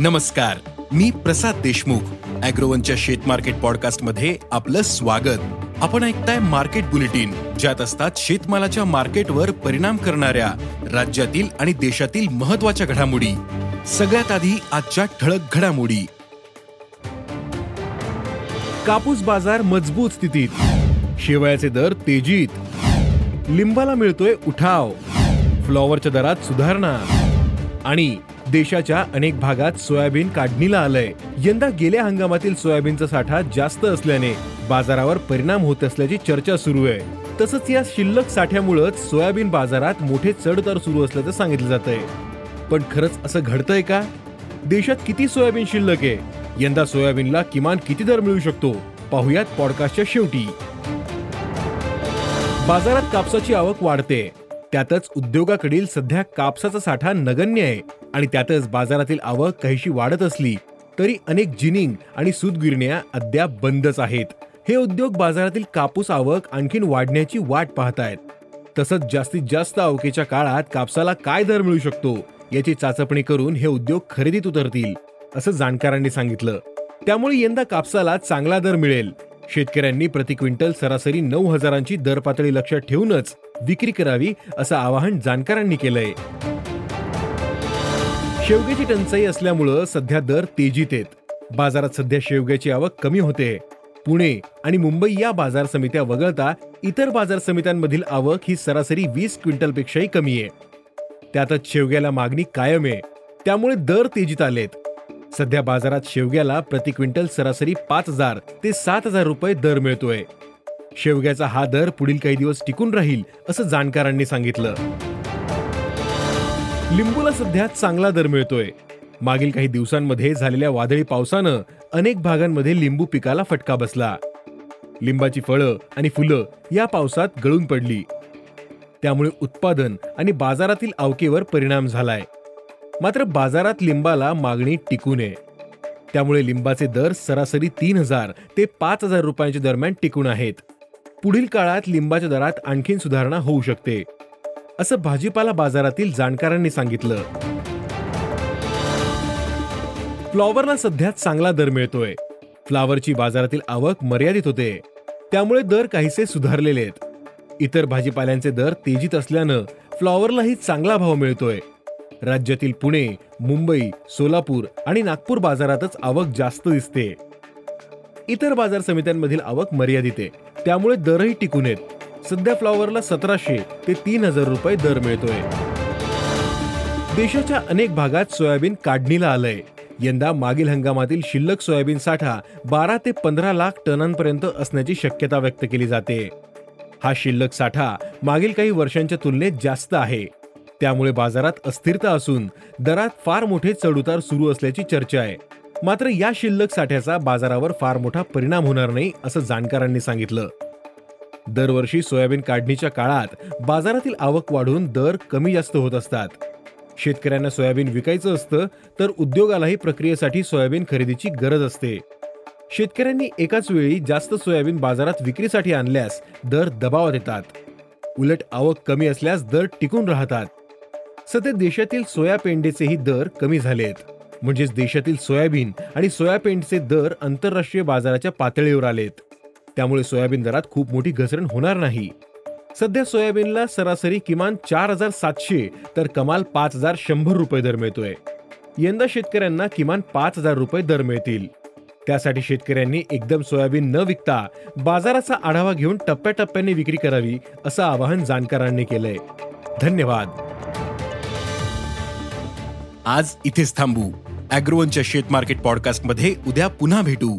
नमस्कार मी प्रसाद देशमुख अॅग्रोवनच्या शेत मार्केट पॉडकास्टमध्ये आपलं स्वागत. आपण ऐकताय मार्केट बुलेटिन ज्यात असतात शेतमालाच्या मार्केटवर परिणाम करणाऱ्या राज्यातील आणि देशातील महत्त्वाच्या घडामोडी. सगळ्यात आधी आजच्या ठळक घडामोडी. कापूस बाजार मजबूत स्थितीत. शेवयाचे दर तेजीत. लिंबाला मिळतोय उठाव. फ्लॉवरच्या दरात सुधारणा. आणि देशाच्या अनेक भागात सोयाबीन काढणीला आलंय. यंदा गेल्या हंगामातील सोयाबीनचा साठा जास्त असल्याने बाजारावर परिणाम होत असल्याची चर्चा सुरू आहे. तसंच या शिल्लक साठ्यामुळेच सोयाबीन बाजारात मोठे चढउतार सुरू असल्याचं सांगितलं जात आहे पण खरंच असं घडतंय का? देशात किती सोयाबीन शिल्लक आहे? यंदा सोयाबीनला किमान किती दर मिळू शकतो? पाहुयात पॉडकास्टच्या शेवटी. बाजारात कापसाची आवक वाढते. त्यातच उद्योगाकडील सध्या कापसाचा साठा नगण्य आहे. आणि त्यातच बाजारातील आवक काहीशी वाढत असली तरी अनेक जिनिंग आणि सूतगिरण्या अद्याप बंदच आहेत. हे उद्योग बाजारातील कापूस आवक आणखीन वाढण्याची वाट पाहतायत. तसंच जास्तीत जास्त आवकेच्या काळात कापसाला काय दर मिळू शकतो याची चाचपणी करून हे उद्योग खरेदीत उतरतील असं जाणकारांनी सांगितलं. त्यामुळे यंदा कापसाला चांगला दर मिळेल. शेतकऱ्यांनी प्रति क्विंटल सरासरी नऊ हजारांची दर पातळी लक्षात ठेवूनच विक्री करावी असं आवाहन जाणकारांनी केलंय. शेवग्याची टंचाई असल्यामुळं सध्या दर तेजीत आहेत. बाजारात सध्या शेवग्याची आवक कमी होते. पुणे आणि मुंबई या बाजार समित्या वगळता इतर बाजार समित्यांमधील आवक ही सरासरी वीस क्विंटलपेक्षाही कमी आहे. त्यातच शेवग्याला मागणी कायम आहे. त्यामुळे दर तेजीत आलेत. सध्या बाजारात शेवग्याला प्रति क्विंटल सरासरी पाच हजार ते सात हजार रुपये दर मिळतोय. शेवग्याचा हा दर पुढील काही दिवस टिकून राहील असं जाणकारांनी सांगितलं. लिंबूला सध्या चांगला दर मिळतोय. मागील काही दिवसांमध्ये झालेल्या वादळी पावसानं अनेक भागांमध्ये लिंबू पिकाला फटका बसला. लिंबाची फळं आणि फुलं या पावसात गळून पडली. त्यामुळे उत्पादन आणि बाजारातील आवकेवर परिणाम झालाय. मात्र बाजारात लिंबाला मागणी टिकू नये त्यामुळे लिंबाचे दर सरासरी तीन हजार ते पाच हजार रुपयांच्या दरम्यान टिकून आहेत. पुढील काळात लिंबाच्या दरात आणखीन सुधारणा होऊ शकते. असं भाजीपाला बाजारातील जाणकारांनी सांगितलं. फ्लॉवरला सध्या चांगला दर मिळतोय. फ्लावरची बाजारातील आवक मर्यादित होते. त्यामुळे दर काहीसे सुधारलेले आहेत. इतर भाजीपाल्यांचे दर तेजीत असल्यानं फ्लॉवरलाही चांगला भाव मिळतोय. राज्यातील पुणे मुंबई सोलापूर आणि नागपूर बाजारातच आवक जास्त दिसते. इतर बाजार समित्यांमधील आवक मर्यादित आहे. त्यामुळे दरही टिकून आहेत. सध्या फ्लॉवरला सतराशे ते तीन हजार रुपये दर मिळतोय. देशाच्या अनेक भागात सोयाबीन काढणीला आलंय. यंदा मागील हंगामातील शिल्लक सोयाबीन साठा बारा ते पंधरा लाख टनांपर्यंत असण्याची शक्यता व्यक्त केली जाते. हा शिल्लक साठा मागील काही वर्षांच्या तुलनेत जास्त आहे. त्यामुळे बाजारात अस्थिरता असून दरात फार मोठे चढउतार सुरू असल्याची चर्चा आहे. मात्र या शिल्लक साठ्याचा बाजारावर फार मोठा परिणाम होणार नाही असं जाणकारांनी सांगितलं. दरवर्षी सोयाबीन काढणीच्या काळात बाजारातील आवक वाढून दर कमी जास्त होत असतात. शेतकऱ्यांना सोयाबीन विकायचं असतं तर उद्योगालाही प्रक्रियेसाठी सोयाबीन खरेदीची गरज असते. शेतकऱ्यांनी एकाच वेळी जास्त सोयाबीन बाजारात विक्रीसाठी आणल्यास दर दबावात येतात. उलट आवक कमी असल्यास दर टिकून राहतात. सध्या देशातील सोया पेंडेचेही दर कमी झालेत. म्हणजेच देशातील सोयाबीन आणि सोया पेंडचे दर आंतरराष्ट्रीय बाजाराच्या पातळीवर आलेत. त्यामुळे सोयाबीन दरात खूप मोठी घसरण होणार नाही. सध्या सोयाबीनला सरासरी किमान चार हजार सातशे तर कमाल पाच हजार शंभर रुपये दर मिळतोय. यंदा शेतकऱ्यांना किमान पाच हजार रुपये दर मिळतील. त्यासाठी शेतकऱ्यांनी एकदम सोयाबीन न विकता बाजाराचा आढावा घेऊन टप्प्याटप्प्याने विक्री करावी असं आवाहन जाणकारांनी केलंय. धन्यवाद. आज इथेच थांबू. अॅग्रोवनच्या शेत मार्केट पॉडकास्टमध्ये उद्या पुन्हा भेटू.